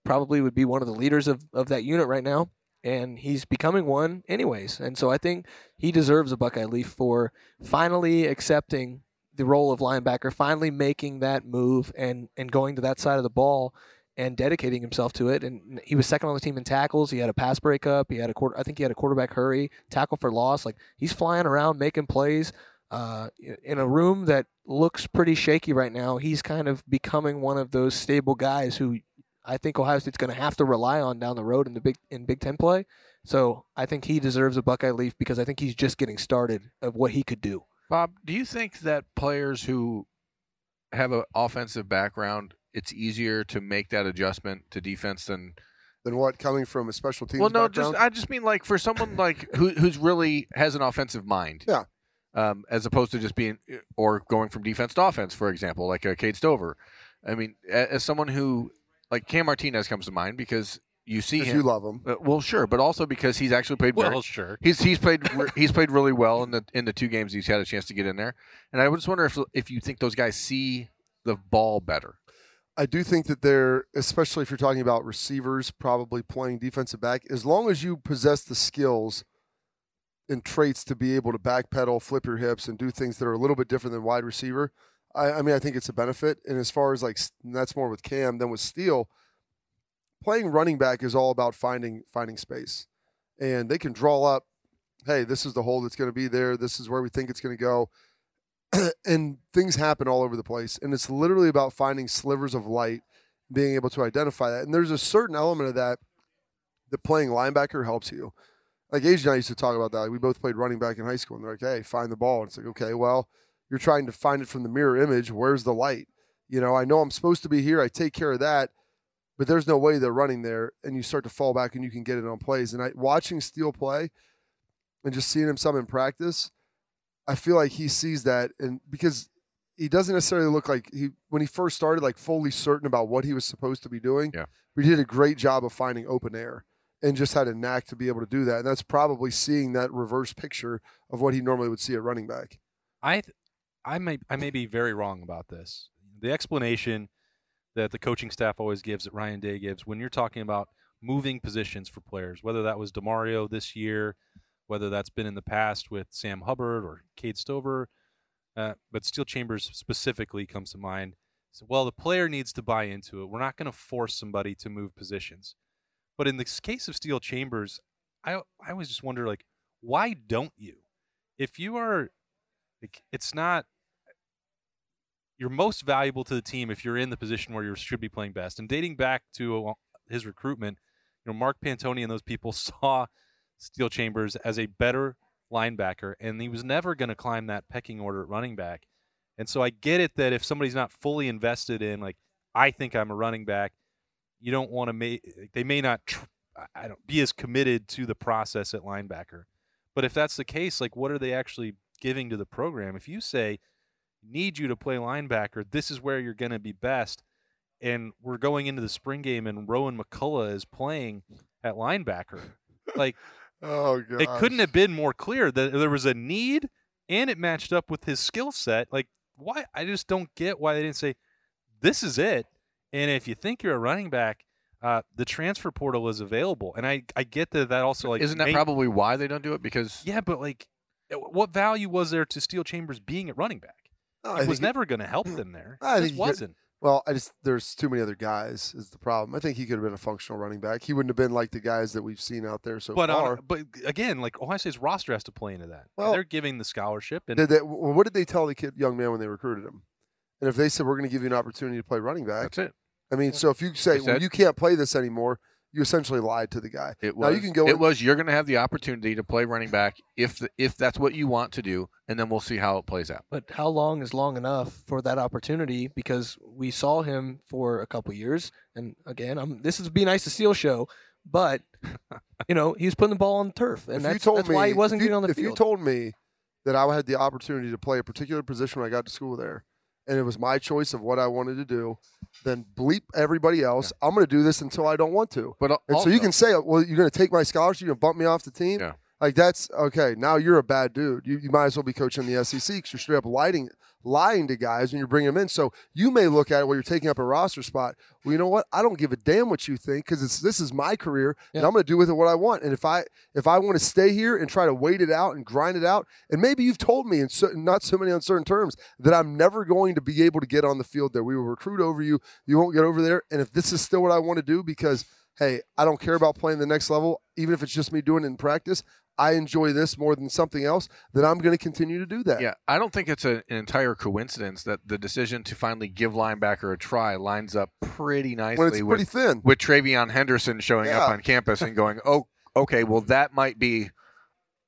probably would be one of the leaders of of that unit right now. And he's becoming one, anyways. And so I think he deserves a Buckeye leaf for finally accepting the role of linebacker, finally making that move and and going to that side of the ball and dedicating himself to it. And he was second on the team in tackles. He had a pass breakup. He had a quarter. I think he had a quarterback hurry, tackle for loss. Like he's flying around making plays. Uh, in a room that looks pretty shaky right now, he's kind of becoming one of those stable guys who I think Ohio State's going to have to rely on down the road in the big in Big Ten play. So I think he deserves a Buckeye leaf because I think he's just getting started of what he could do. Bob, do you think that players who have an offensive background, it's easier to make that adjustment to defense than? than what? Coming from a special teams well, no, background? just I just mean like for someone like who who's really has an offensive mind. Yeah. Um, as opposed to just being or going from defense to offense, for example, like a Cade Stover. I mean, as someone who like Cam Martinez comes to mind because you see him. you love him. Uh, well, sure, but also because he's actually played very, Well, sure. He's he's played re- he's played really well in the in the two games he's had a chance to get in there, and I just wonder if if you think those guys see the ball better. I do think that they're, especially if you're talking about receivers, probably playing defensive back, as long as you possess the skills and traits to be able to backpedal, flip your hips, and do things that are a little bit different than wide receiver. I, I mean, I think it's a benefit. And as far as like, that's more with Cam than with Steele. Playing running back is all about finding finding space, and they can draw up. Hey, this is the hole that's going to be there. This is where we think it's going to go [clears throat] and things happen all over the place. And it's literally about finding slivers of light, being able to identify that. And there's a certain element of that that playing linebacker helps you. Like Age and I used to talk about that. Like we both played running back in high school, and they're like, "Hey, find the ball." And it's like, okay, well, you're trying to find it from the mirror image. Where's the light? You know, I know I'm supposed to be here. I take care of that, but there's no way they're running there. And you start to fall back, and you can get it on plays. And I watching Steele play, and just seeing him some in practice, I feel like he sees that, and because he doesn't necessarily look like he when he first started like fully certain about what he was supposed to be doing. Yeah. But he did a great job of finding open air and just had a knack to be able to do that. And that's probably seeing that reverse picture of what he normally would see at running back. I th- I may I may be very wrong about this. The explanation that the coaching staff always gives, that Ryan Day gives, when you're talking about moving positions for players, whether that was Demario this year, whether that's been in the past with Sam Hubbard or Cade Stover, uh, but Steele Chambers specifically comes to mind. So, well, the player needs to buy into it. We're not going to force somebody to move positions. But in the case of Steele Chambers, I I always just wonder like, why don't you? If you are it's not you're most valuable to the team if you're in the position where you should be playing best. And dating back to uh, his recruitment, you know, Mark Pantoni and those people [laughs] saw Steele Chambers as a better linebacker, and he was never going to climb that pecking order at running back. And so I get it that if somebody's not fully invested in, like, I think I'm a running back, you don't want to make, they may not, tr- I don't be as committed to the process at linebacker. But if that's the case, like what are they actually giving to the program? If you say need you to play linebacker, this is where you're going to be best, and we're going into the spring game and Rowan McCullough is playing at linebacker, like [laughs] Oh god. it couldn't have been more clear that there was a need and it matched up with his skill set. Like why? I just don't get why they didn't say this is it. And if you think you're a running back, uh, the transfer portal is available, and I I get that that also like Isn't that may- probably why they don't do it? Because yeah, but like, what value was there to Steele Chambers being at running back? No, I It was never going to help them there. [clears throat] I It think just you could- wasn't. Well, I just there's too many other guys is the problem. I think he could have been a functional running back. He wouldn't have been like the guys that we've seen out there so but far. on, but again, like Ohio State's roster has to play into that. Well- they're giving the scholarship, and Did they, what did they tell the kid, young man, when they recruited him? And if they said we're going to give you an opportunity to play running back, that's it. I mean, so if you say They well, you can't play this anymore, you essentially lied to the guy. It Now was. you can go It in- was. You're going to have the opportunity to play running back if the, if that's what you want to do, and then we'll see how it plays out. But how long is long enough for that opportunity? Because we saw him for a couple years, and again, I'm, this is be nice to Steele show, but [laughs] you know he's putting the ball on the turf, and if that's, you told that's me why he wasn't you, getting on the if field. you told me that I had the opportunity to play a particular position when I got to school there, and it was my choice of what I wanted to do, then bleep everybody else. I'm going to do this until I don't want to. But al- And so you can say, well, you're going to take my scholarship, you're going to bump me off the team. Yeah. Like that's okay. Now you're a bad dude. You, you might as well be coaching the SEC because you're straight up lying, lying to guys when you're bringing them in. So you may look at it while you're taking up a roster spot. Well, you know what? I don't give a damn what you think because it's this is my career and I'm going to do with it what I want. And if I if I want to stay here and try to wait it out and grind it out, and maybe you've told me in so, not so many uncertain terms that I'm never going to be able to get on the field there. We will recruit over you. You won't get over there. And if this is still what I want to do because hey, I don't care about playing the next level, even if it's just me doing it in practice. I enjoy this more than something else, then I'm going to continue to do that. Yeah, I don't think it's a, an entire coincidence that the decision to finally give linebacker a try lines up pretty nicely When it's with, pretty thin. with TreVeyon Henderson showing up on campus and going, "Oh, okay, well that might be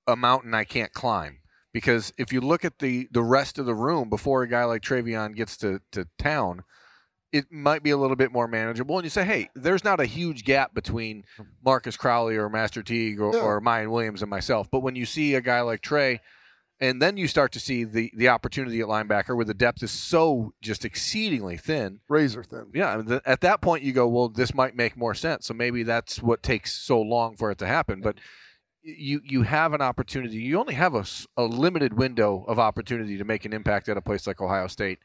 a mountain I can't climb." Because if you look at the the rest of the room before a guy like TreVeyon gets to, to town, it might be a little bit more manageable. And you say, hey, there's not a huge gap between Marcus Crowley or Master Teague or, Yeah. or Miyan Williams and myself. But when you see a guy like Trey, and then you start to see the the opportunity at linebacker where the depth is so just exceedingly thin. Razor thin. Yeah, I mean, th- at that point you go, well, this might make more sense. So maybe that's what takes so long for it to happen. But you you have an opportunity. You only have a, a limited window of opportunity to make an impact at a place like Ohio State.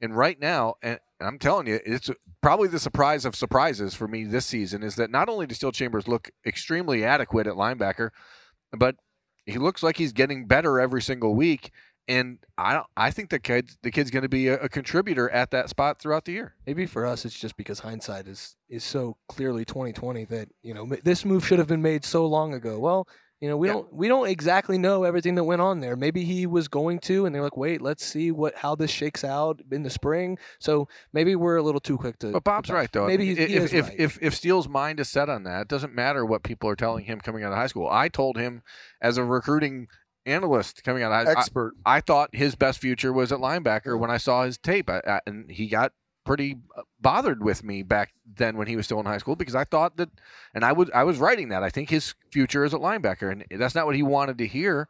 And right now, and I'm telling you, it's probably the surprise of surprises for me this season is that not only does Steele Chambers look extremely adequate at linebacker, but he looks like he's getting better every single week. And I I think the kid the kid's going to be a, a contributor at that spot throughout the year. Maybe for us, it's just because hindsight is is so clearly 2020 that you know this move should have been made so long ago. Well, you know we Yeah. don't we don't exactly know everything that went on there. Maybe he was going to, and they're like, wait, let's see what how this shakes out in the spring. So maybe we're a little too quick to. But Bob's right though. Maybe I mean, he if is if, right. if if Steele's mind is set on that, it doesn't matter what people are telling him coming out of high school. I told him as a recruiting analyst coming out of high Expert. I, I thought his best future was at linebacker when I saw his tape, I, I, and he got pretty uh, bothered with me back then when he was still in high school because I thought that, and I was I was writing that I think his future is at linebacker, and that's not what he wanted to hear.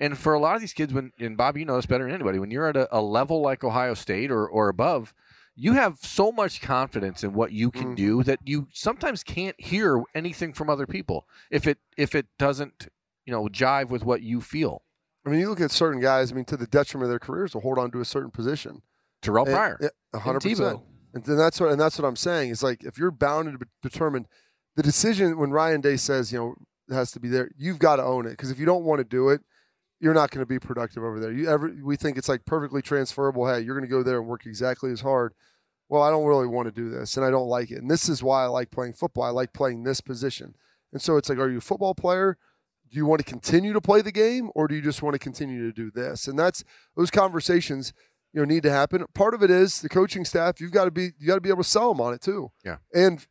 And for a lot of these kids, when and Bob, you know this better than anybody, when you're at a, a level like Ohio State or or above, you have so much confidence in what you can Mhm. do that you sometimes can't hear anything from other people if it if it doesn't you know jive with what you feel. I mean, you look at certain guys. I mean, to the detriment of their careers, to hold on to a certain position. Terrelle And- Pryor. yeah, a hundred percent. And that's what and that's what I'm saying. Is like if you're bound and determined, the decision when Ryan Day says you know it has to be there, you've got to own it because if you don't want to do it, you're not going to be productive over there. You ever we think it's like perfectly transferable. Hey, you're going to go there and work exactly as hard. Well, I don't really want to do this, and I don't like it. And this is why I like playing football. I like playing this position. And so it's like, are you a football player? Do you want to continue to play the game, or do you just want to continue to do this? And that's those conversations you know need to happen. Part of it is the coaching staff. You've got to be you got to be able to sell them on it too. Yeah. and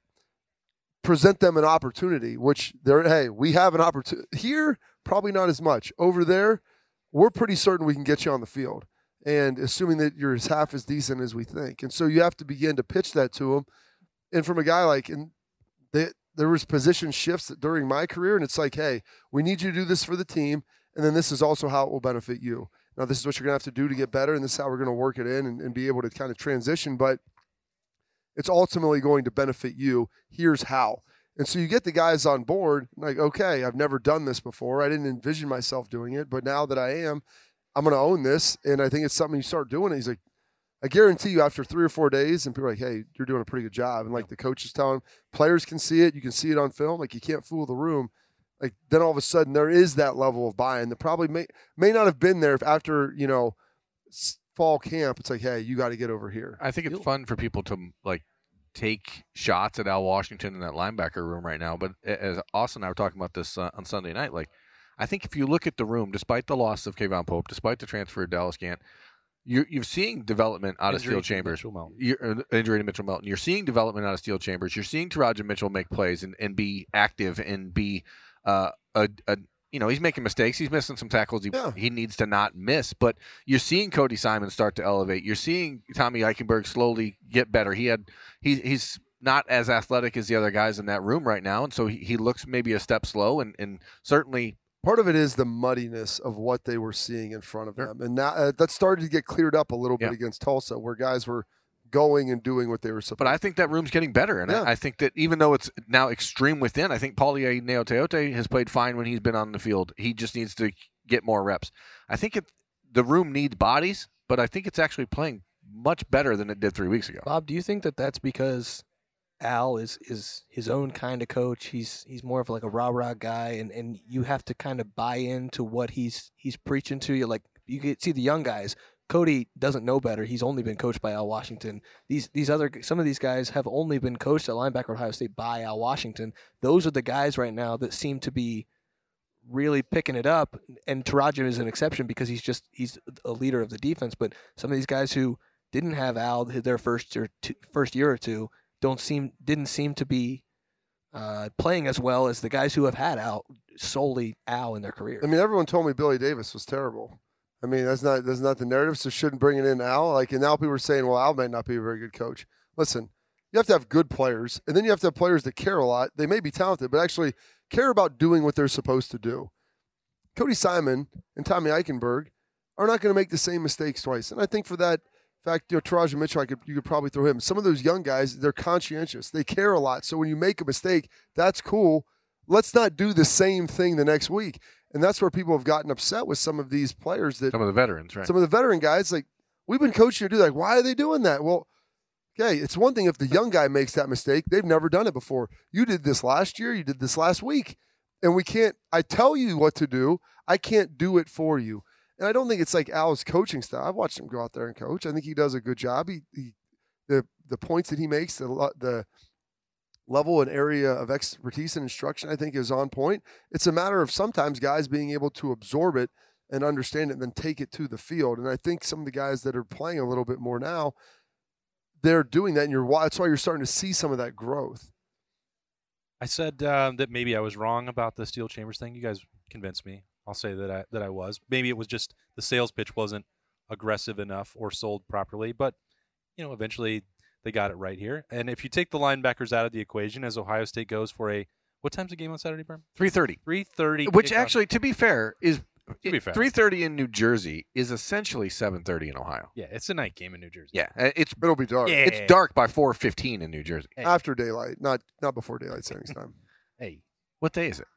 present them an opportunity. Which they're hey, we have an opportunity here. Probably not as much over there. We're pretty certain we can get you on the field, and assuming that you're as half as decent as we think. And so you have to begin to pitch that to them. And from a guy like and they there was position shifts during my career, and it's like, hey, we need you to do this for the team, and then this is also how it will benefit you. Now, this is what you're going to have to do to get better, and this is how we're going to work it in and, and be able to kind of transition. But it's ultimately going to benefit you. Here's how. And so you get the guys on board, like, okay, I've never done this before. I didn't envision myself doing it, but now that I am, I'm going to own this. And I think it's something you start doing. He's like, I guarantee you, after three or four days, and people are like, hey, you're doing a pretty good job. And like the coach is telling, players can see it. You can see it on film. Like, you can't fool the room. Like, then all of a sudden, there is that level of buy in that probably may, may not have been there if after, you know, fall camp. It's like, hey, you got to get over here. I think it's fun for people to like take shots at Al Washington in that linebacker room right now. But as Austin and I were talking about this uh, on Sunday night, like I think if you look at the room, despite the loss of K'Vaughan Pope, despite the transfer of Dallas Gant, you're you're seeing development out Injury of Steele Chambers. You're, uh, injury to Mitchell Melton. You're seeing development out of Steele Chambers. You're seeing Teradja Mitchell make plays and, and be active and be uh, a, a you know he's making mistakes. He's missing some tackles he, Yeah. he needs to not miss. But you're seeing Cody Simon start to elevate. You're seeing Tommy Eichenberg slowly get better. He had he, he's not as athletic as the other guys in that room right now, and so he, he looks maybe a step slow. And, and certainly part of it is the muddiness of what they were seeing in front of Sure. them, and now uh, that started to get cleared up a little bit Yeah. against Tulsa, where guys were going and doing what they were supposed. But I think that room's getting better, and Yeah. I, I think that even though it's now extreme within, I think Palaie Gaoteote has played fine when he's been on the field. He just needs to get more reps. I think it, the room needs bodies, but I think it's actually playing much better than it did three weeks ago. Bob, do you think that that's because Al is is his own kind of coach? He's he's more of like a rah rah guy, and, and you have to kind of buy into what he's he's preaching to you. Like you can see the young guys. Cody doesn't know better. He's only been coached by Al Washington. These these other some of these guys have only been coached at linebacker Ohio State by Al Washington. Those are the guys right now that seem to be really picking it up. And Tarajan is an exception because he's just he's a leader of the defense. But some of these guys who didn't have Al their first or first year or two don't seem didn't seem to be uh, playing as well as the guys who have had Al solely Al in their career. I mean, everyone told me Billy Davis was terrible. I mean, that's not that's not the narrative. So shouldn't bring it in Al. Like, and now people are saying, well, Al might not be a very good coach. Listen, you have to have good players, and then you have to have players that care a lot. They may be talented, but actually care about doing what they're supposed to do. Cody Simon and Tommy Eichenberg are not going to make the same mistakes twice. And I think for that fact, you know, Teradja Mitchell, I could, you could probably throw him. Some of those young guys, they're conscientious. They care a lot. So when you make a mistake, that's cool. Let's not do the same thing the next week. And that's where people have gotten upset with some of these players that Some of the veterans, right? some of the veteran guys, like, we've been coaching to do like, why are they doing that? Well, okay, it's one thing if the young guy makes that mistake. They've never done it before. You did this last year, you did this last week. And we can't, I tell you what to do, I can't do it for you. And I don't think it's like Al's coaching style. I've watched him go out there and coach. I think he does a good job. He, he the the points that he makes, the the level and area of expertise and instruction, I think is on point. It's a matter of sometimes guys being able to absorb it and understand it, and then take it to the field. And I think some of the guys that are playing a little bit more now, they're doing that, and you're that's why you're starting to see some of that growth. I said uh, that maybe I was wrong about the Steele Chambers thing. You guys convinced me. I'll say that I that I was. Maybe it was just the sales pitch wasn't aggressive enough or sold properly, but you know, eventually they got it right here. And if you take the linebackers out of the equation as Ohio State goes for a what time's the game on Saturday, Berm? Three thirty. Three thirty. Which actually, to be fair, is To be fair. three thirty in New Jersey is essentially seven thirty in Ohio. yeah, it's a night game in New Jersey. Yeah, uh, it's It'll be dark Yeah. it's dark by four fifteen in New Jersey. Hey. after daylight, not not before daylight savings [laughs] time. Hey, What day is it?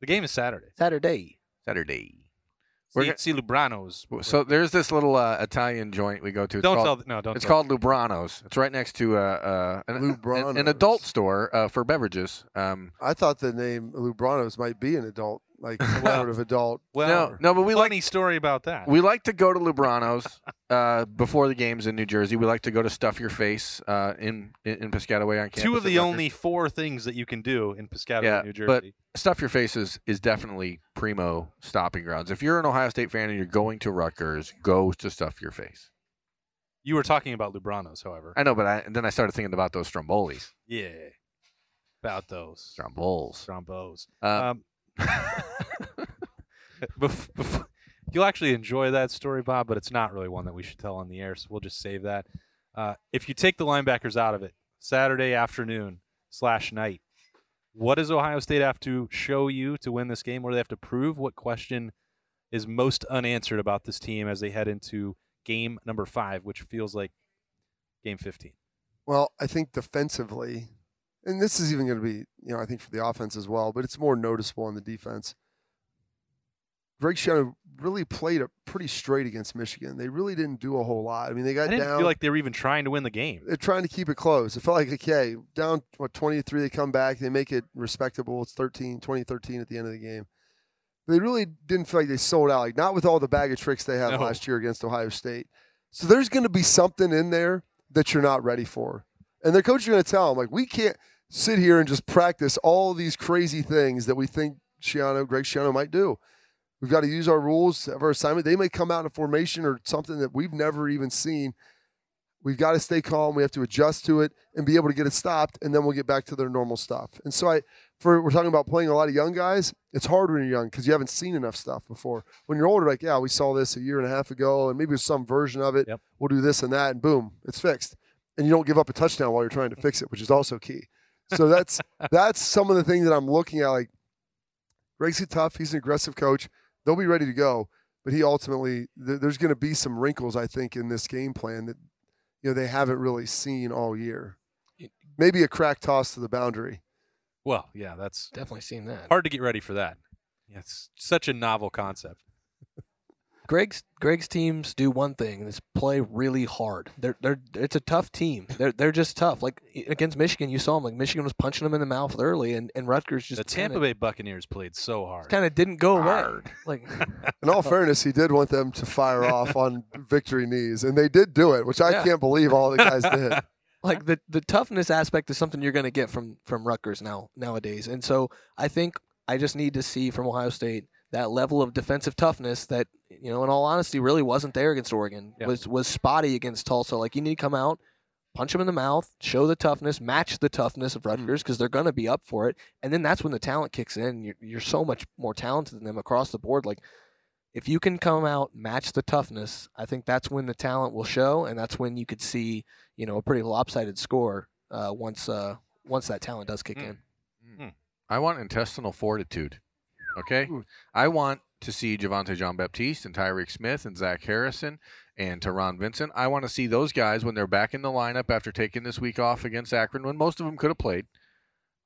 the game is Saturday. Saturday. Saturday. We're See, gonna- see Lubranos. So there's this little uh, Italian joint we go to. It's don't called, tell. No, don't. It's tell. called Lubrano's. It's right next to uh, uh, an, an, an adult store uh, for beverages. Um, I thought the name Lubranos might be an adult, like some Well- sort of adult. [laughs] Well, no, no, but we like funny story about that. we like to go to Lubrano's [laughs] uh, before the games in New Jersey. We like to go to Stuff Your Face uh, in, in in Piscataway on campus. Two of at the Rutgers. only four things that you can do in Piscataway, Yeah, New Jersey. but- Stuff Your Face is, is definitely primo stopping grounds. If you're an Ohio State fan and you're going to Rutgers, go to Stuff Your Face. you were talking about Lubranos, however. I know, but I, then I started thinking about those Strombolis. yeah, about those Strombols. Strombos. Uh, Um, [laughs] bef- bef- you'll actually enjoy that story, Bob, but it's not really one that we should tell on the air, so we'll just save that. Uh, if you take the linebackers out of it, Saturday afternoon slash night, What does Ohio State have to show you to win this game? What do they have to prove? What question is most unanswered about this team as they head into game number five, which feels like game 15? Well, I think defensively, and this is even going to be, you know, I think for the offense as well, but it's more noticeable on the defense. Greg Schiano really played it pretty straight against Michigan. They really didn't do a whole lot. I mean, they got I didn't down. feel like they were even trying to win the game. they're trying to keep it close. It felt like, okay, down, what, 23, they come back, they make it respectable. It's 13, 20 13 at the end of the game. They really didn't feel like they sold out, like not with all the bag of tricks they had No. last year against Ohio State. So there's going to be something in there that you're not ready for. And their coach is going to tell them, like, we can't sit here and just practice all these crazy things that we think Schiano, Greg Schiano might do. We've got to use our rules of our assignment. They may come out in a formation or something that we've never even seen. We've got to stay calm. We have to adjust to it and be able to get it stopped, and then we'll get back to their normal stuff. And so, I, for we're talking about playing a lot of young guys. It's hard when you're young because you haven't seen enough stuff before. When you're older, like yeah, we saw this a year and a half ago, and maybe some version of it. Yep. We'll do this and that, and boom, it's fixed. And you don't give up a touchdown while you're trying to fix it, which is also key. So that's [laughs] that's some of the things that I'm looking at. Like Greg's tough. He's an aggressive coach. They'll be ready to go, but he ultimately th- there's going to be some wrinkles I think in this game plan that you know they haven't really seen all year. Maybe a crack toss to the boundary. Well, yeah, that's Definitely seen that. hard to get ready for that. Yeah, it's such a novel concept. Greg's Greg's teams do one thing: is play really hard. They're they're it's a tough team. They're they're just tough. Like against Michigan, you saw them. Like Michigan was punching them in the mouth early, and, and Rutgers just the Tampa kinda, Bay Buccaneers played so hard. kind of didn't go away. Hard. [laughs] Like In all fairness, he did want them to fire [laughs] off on victory knees, and they did do it, which I Yeah. can't believe all the guys [laughs] did. like the the toughness aspect is something you're going to get from from Rutgers now nowadays. And so I think I just need to see from Ohio State that level of defensive toughness that you know, in all honesty, really wasn't there against Oregon. Yeah. Was was spotty against Tulsa. Like you need to come out, punch them in the mouth, show the toughness, match the toughness of Rutgers because they're going to be up for it. And then that's when the talent kicks in. You're you're so much more talented than them across the board. Like if you can come out match the toughness, I think that's when the talent will show, and that's when you could see you know a pretty lopsided score uh, once uh, once that talent does kick Mm. in. I want intestinal fortitude. Okay, Ooh. I want to see Javontae Jean Baptiste and Tyreke Smith and Zach Harrison and Taron Vincent. I want to see those guys when they're back in the lineup after taking this week off against Akron, when most of them could have played.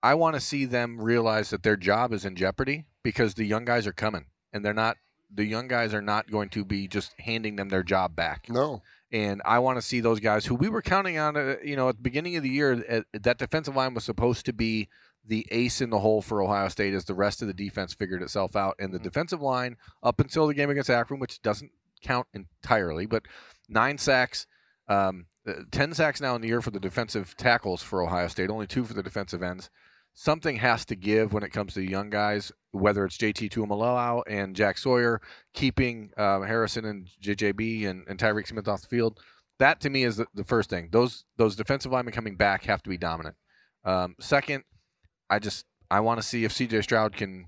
I want to see them realize that their job is in jeopardy because the young guys are coming, and they're not. The young guys are not going to be just handing them their job back. No, And I want to see those guys who we were counting on, uh, you know, at the beginning of the year, uh, that defensive line was supposed to be the ace in the hole for Ohio State as the rest of the defense figured itself out. And the defensive line, up until the game against Akron, which doesn't count entirely, but nine sacks, um, uh, 10 sacks now in the year for the defensive tackles for Ohio State, only two for the defensive ends. Something has to give when it comes to the young guys, whether it's JT Tuimoloau and Jack Sawyer keeping um, Harrison and JJB and, and Tyreke Smith off the field. That to me is the, the first thing. Those those defensive linemen coming back have to be dominant. Um, second, I just I want to see if CJ Stroud can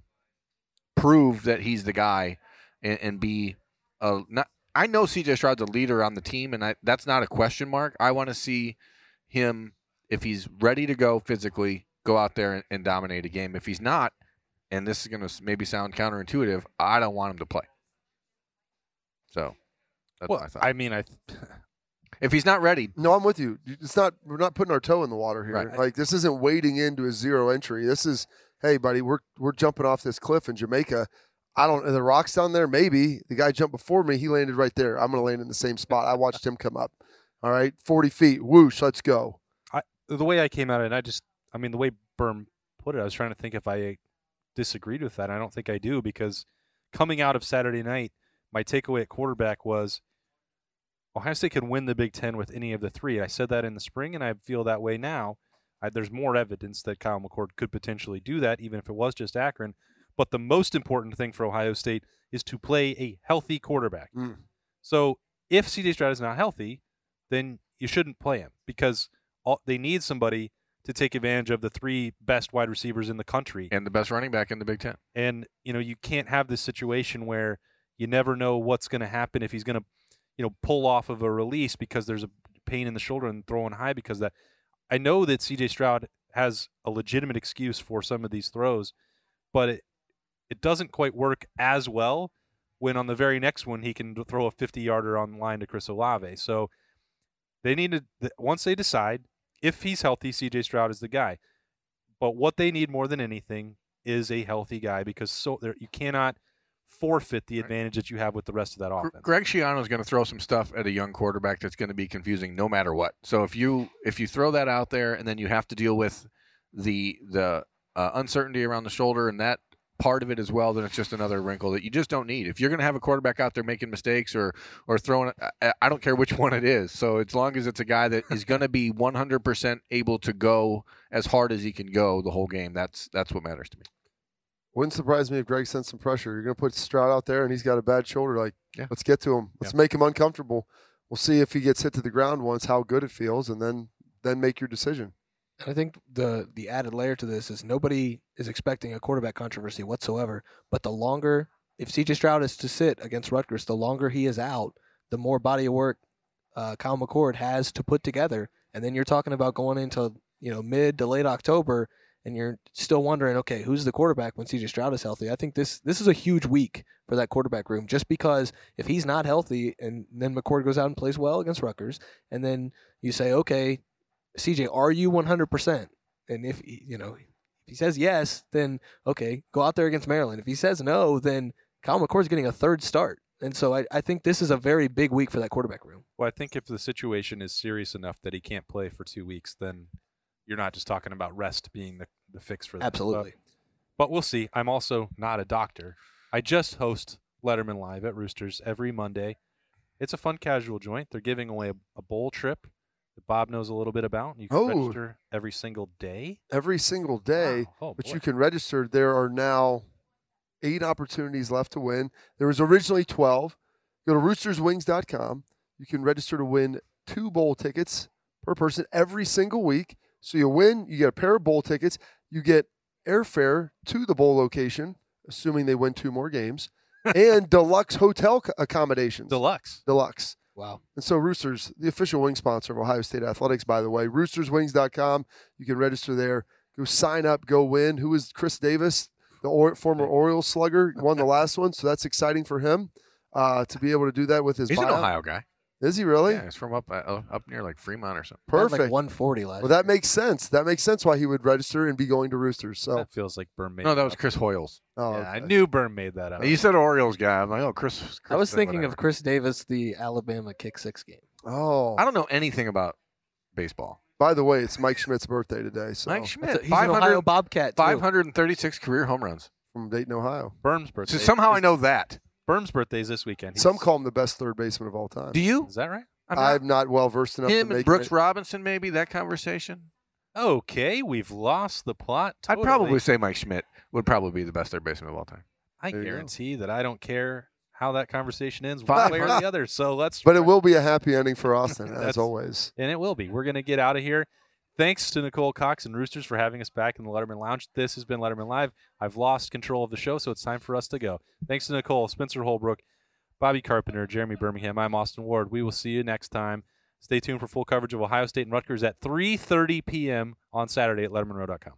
prove that he's the guy and, and be a not. I know CJ Stroud's a leader on the team, and I, that's not a question mark. I want to see him if he's ready to go physically, go out there and, and dominate a game. If he's not, and this is going to maybe sound counterintuitive, I don't want him to play. So, that's well. I mean, I [laughs] if he's not ready, no, I'm with you. It's not. We're not putting our toe in the water here. Right. Like this isn't wading into a zero entry. This is, hey, buddy, we're we're jumping off this cliff in Jamaica. I don't. Are the rocks down there? Maybe the guy jumped before me. He landed right there. I'm going to land in the same spot. I watched him come up. All right, 40 feet. Whoosh. Let's go. the way I came at it, I just, I mean, the way Berm put it, I was trying to think if I disagreed with that. I don't think I do because coming out of Saturday night, my takeaway at quarterback was Ohio State can win the Big Ten with any of the three. I said that in the spring, and I feel that way now. I, there's more evidence that Kyle McCord could potentially do that, even if it was just Akron. But the most important thing for Ohio State is to play a healthy quarterback. Mm. So if CJ Stroud is not healthy, then you shouldn't play him because all, they need somebody to take advantage of the three best wide receivers in the country. and the best running back in the Big Ten. And you know you can't have this situation where you never know what's going to happen if he's going to, you know, pull off of a release because there's a pain in the shoulder and throwing high because that. I know that C.J. Stroud has a legitimate excuse for some of these throws, but it it doesn't quite work as well when on the very next one he can throw a 50 yarder on line to Chris Olave. So they need to once they decide if he's healthy, CJ Stroud is the guy. But what they need more than anything is a healthy guy because so there, you cannot forfeit the advantage that you have with the rest of that offense. Greg Schiano is going to throw some stuff at a young quarterback that's going to be confusing no matter what. So if you if you throw that out there and then you have to deal with the the uh, uncertainty around the shoulder and that part of it as well, then it's just another wrinkle that you just don't need. If you're going to have a quarterback out there making mistakes or or throwing, I, I don't care which [laughs] one it is. So as long as it's a guy that is going to be 100% able to go as hard as he can go the whole game, that's that's what matters to me. Wouldn't surprise me if Greg sent some pressure. You're going to put Stroud out there and he's got a bad shoulder. Like, Yeah. let's get to him. Let's make him uncomfortable. We'll see if he gets hit to the ground once, how good it feels, and then then make your decision. And I think the the added layer to this is nobody is expecting a quarterback controversy whatsoever. But the longer, if CJ Stroud is to sit against Rutgers, the longer he is out, the more body of work uh, Kyle McCord has to put together. And then you're talking about going into you know mid to late October, and you're still wondering, okay, who's the quarterback when CJ Stroud is healthy? I think this this is a huge week for that quarterback room, just because if he's not healthy, and then McCord goes out and plays well against Rutgers, and then you say, okay, CJ, are you 100%? And if you know, if he says yes, then okay, go out there against Maryland. If he says no, then Kyle McCord's getting a third start. And so I, I think this is a very big week for that quarterback room. Well, I think if the situation is serious enough that he can't play for two weeks, then you're not just talking about rest being the, the fix for that. Absolutely. But, but we'll see. I'm also not a doctor. I just host Lettermen Live at Roosters every Monday. It's a fun casual joint. They're giving away a, a bowl trip that Bob knows a little bit about. You can Oh. register every single day. Every single day, Wow. Oh, but boy. you can register. There are now eight opportunities left to win. There was originally 12. Go to roosterswings.com. You can register to win two bowl tickets per person every single week. So you win, you get a pair of bowl tickets, you get airfare to the bowl location, assuming they win two more games, and [laughs] deluxe hotel accommodations. Deluxe. Deluxe. Wow. And so Roosters, the official wing sponsor of Ohio State Athletics, by the way, roosterswings.com. You can register there. Go sign up, go win. Who is Chris Davis, the or, former Orioles slugger, won the last one. So that's exciting for him uh, to be able to do that with his He's an. Ohio guy. Is he really? Yeah, he's from up uh, up near like Fremont or something. Perfect. Like 140 last. well, that makes sense. That makes sense why he would register and be going to Roosters. So, That feels like Berm made No, that it was. Chris Hoiles. oh, Yeah, I knew Berm made that up. You said Orioles guy. I'm like, oh, Chris. Chris I was thinking whatever. of Chris Davis, the Alabama kick six game. oh, I don't know anything about baseball. by the way, it's Mike Schmidt's birthday today. So Mike Schmidt, a- he's an Ohio 500, Bobcat. 536 career home runs. from Dayton, Ohio. Berm's birthday. So somehow I know that. Berm's birthday is this weekend. Some call him the best third baseman of all time. Do you? Is that right? I'm I'm not well versed enough to him make and Brooks it. Robinson, maybe that conversation. Okay, we've lost the plot. I'd probably say Mike Schmidt would probably be the best third baseman of all time. I There guarantee that I don't care how that conversation ends, one way or the other. So let's. But it will be a happy ending for Austin, [laughs] as always. and it will be. We're gonna get out of here. Thanks to Nicole Cox and Roosters for having us back in the Lettermen Lounge. This has been Lettermen Live. I've lost control of the show, so it's time for us to go. Thanks to Nicole, Spencer Holbrook, Bobby Carpenter, Jeremy Birmingham. I'm Austin Ward. We will see you next time. Stay tuned for full coverage of Ohio State and Rutgers at 3:30 p.m. on Saturday at LettermenRow.com.